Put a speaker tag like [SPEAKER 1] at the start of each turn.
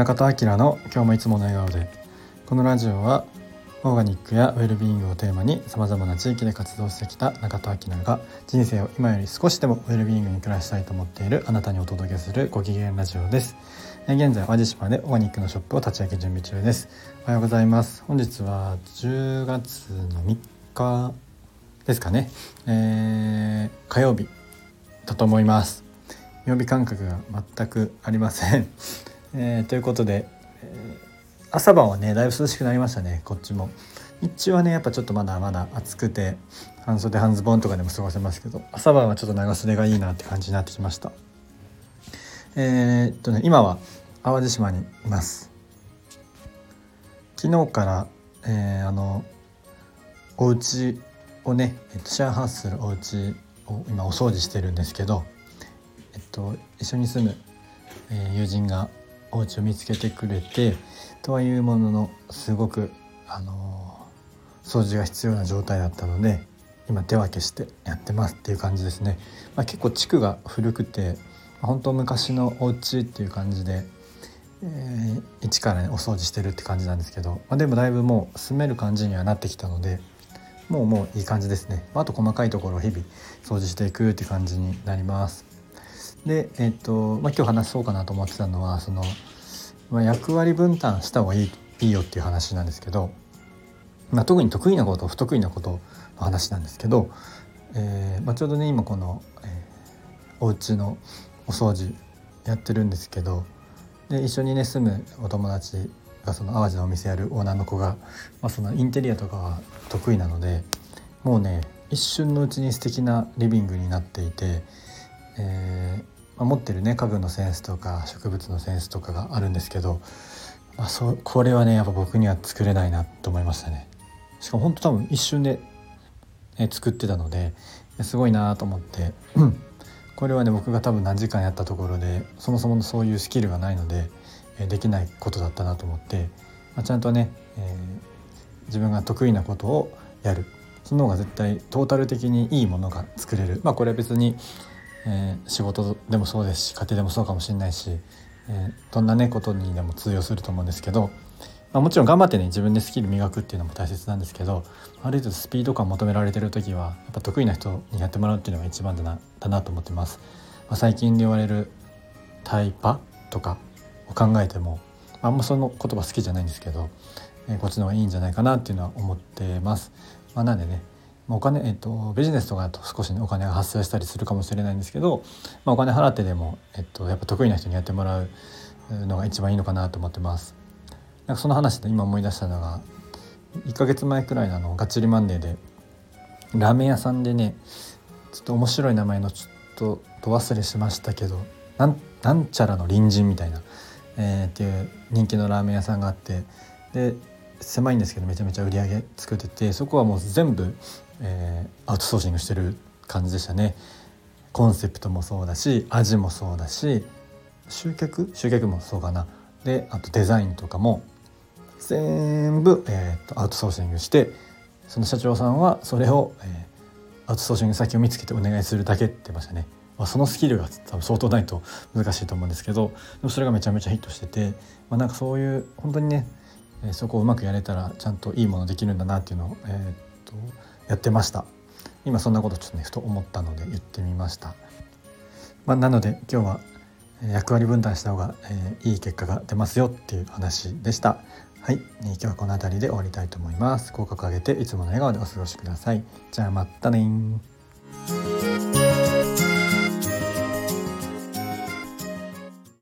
[SPEAKER 1] 中田明の今日もいつもの笑顔で。このラジオはオーガニックやウェルビーイングをテーマにさまざまな地域で活動してきた中田明が人生を今より少しでもウェルビーイングに暮らしたいと思っているあなたにお届けするご機嫌ラジオです。現在淡路島でオーガニックのショップを立ち上げ準備中です。おはようございます。本日は10月の3日ですかね、えー、火曜日だと思います。曜日感覚が全くありません。えー、ということで、えー、朝晩はねだいぶ涼しくなりましたねこっちも。日中はねやっぱちょっとまだまだ暑くて半袖半ズボンとかでも過ごせますけど朝晩はちょっと長袖がいいなって感じになってきました。えー、っとね今は淡路島にいます。昨日から、えー、あのお家をね、えっと、シェアハウスするお家を今お掃除してるんですけど、えっと、一緒に住む、えー、友人がお家を見つけてくれてとはいうもののすごくあの掃除が必要な状態だったので今手分けしてやってますっていう感じですね、まあ、結構地区が古くて本当昔のお家っていう感じで、えー、一からねお掃除してるって感じなんですけど、まあ、でもだいぶもう住める感じにはなってきたのでもうもういい感じですね。まあと細かいところを日々掃除していくって感じになります。で、えっ、とまあ、今日話そうかなと思ってたのはその、まあ、役割分担した方がいいいいよっていう話なんですけど、まあ、特に得意なこと不得意なことの話なんですけど、えーまあ、ちょうどね今この、えー、お家のお掃除やってるんですけどで一緒にね住むお友達がその淡路のお店やるオーナーの子が、まあ、そのインテリアとかは得意なのでもうね一瞬のうちに素敵なリビングになっていてえー、ま、持ってるね家具のセンスとか植物のセンスとかがあるんですけど、まあ、そこれはねやっぱ僕には作れないなと思いましたね。しかも本当多分一瞬で、え作ってたのですごいなと思って、これはね僕が多分何時間やったところでそもそものそういうスキルがないので、えできないことだったなと思って、まあ、ちゃんとね、えー、自分が得意なことをやる。その方が絶対トータル的にいいものが作れる。まあこれは別にえー、仕事でもそうですし家庭でもそうかもしれないし、えー、どんなねことにでも通用すると思うんですけど、まあ、もちろん頑張ってね自分でスキル磨くっていうのも大切なんですけどある程度スピード感求められてる時はやっぱ得意な人にやってもらうっていうのが一番だなだなと思ってます。まあ、最近で言われるタイパとかを考えてもあんまその言葉好きじゃないんですけど、えー、こっちの方がいいんじゃないかなっていうのは思ってます。まあ、なんでねお金、えっと、ビジネスとかだと少し、ね、お金が発生したりするかもしれないんですけど、まあ、お金払ってでも、えっと、やっぱ得意な人にやってもらうのが一番いいのかなと思ってます。なんかその話で今思い出したのが1ヶ月前くらいのあのがっちりマンデーでラーメン屋さんでねちょっと面白い名前のちょっとど忘れしましたけどなんなんちゃらの隣人みたいな、えー、っていう人気のラーメン屋さんがあってで狭いんですけどめちゃめちゃ売り上げ作っててそこはもう全部えー、アウトソーシングしてる感じでしたね。コンセプトもそうだし味もそうだし集客？集客もそうかな。であとデザインとかも全部、えーと、アウトソーシングしてその社長さんはそれを、えー、アウトソーシング先を見つけてお願いするだけって言ってましたね。まあ、そのスキルが多分相当ないと難しいと思うんですけどでもそれがめちゃめちゃヒットしてて、まあ、なんかそういう本当にね、えー、そこをうまくやれたらちゃんといいものできるんだなっていうのを、えーとやってました。今そんなことちょっとねふと思ったので言ってみました、まあ、なので今日は役割分担した方が、えー、いい結果が出ますよっていう話でした。はい、今日はこの辺りで終わりたいと思います。口角上げていつもの笑顔でお過ごしください。じゃあまたね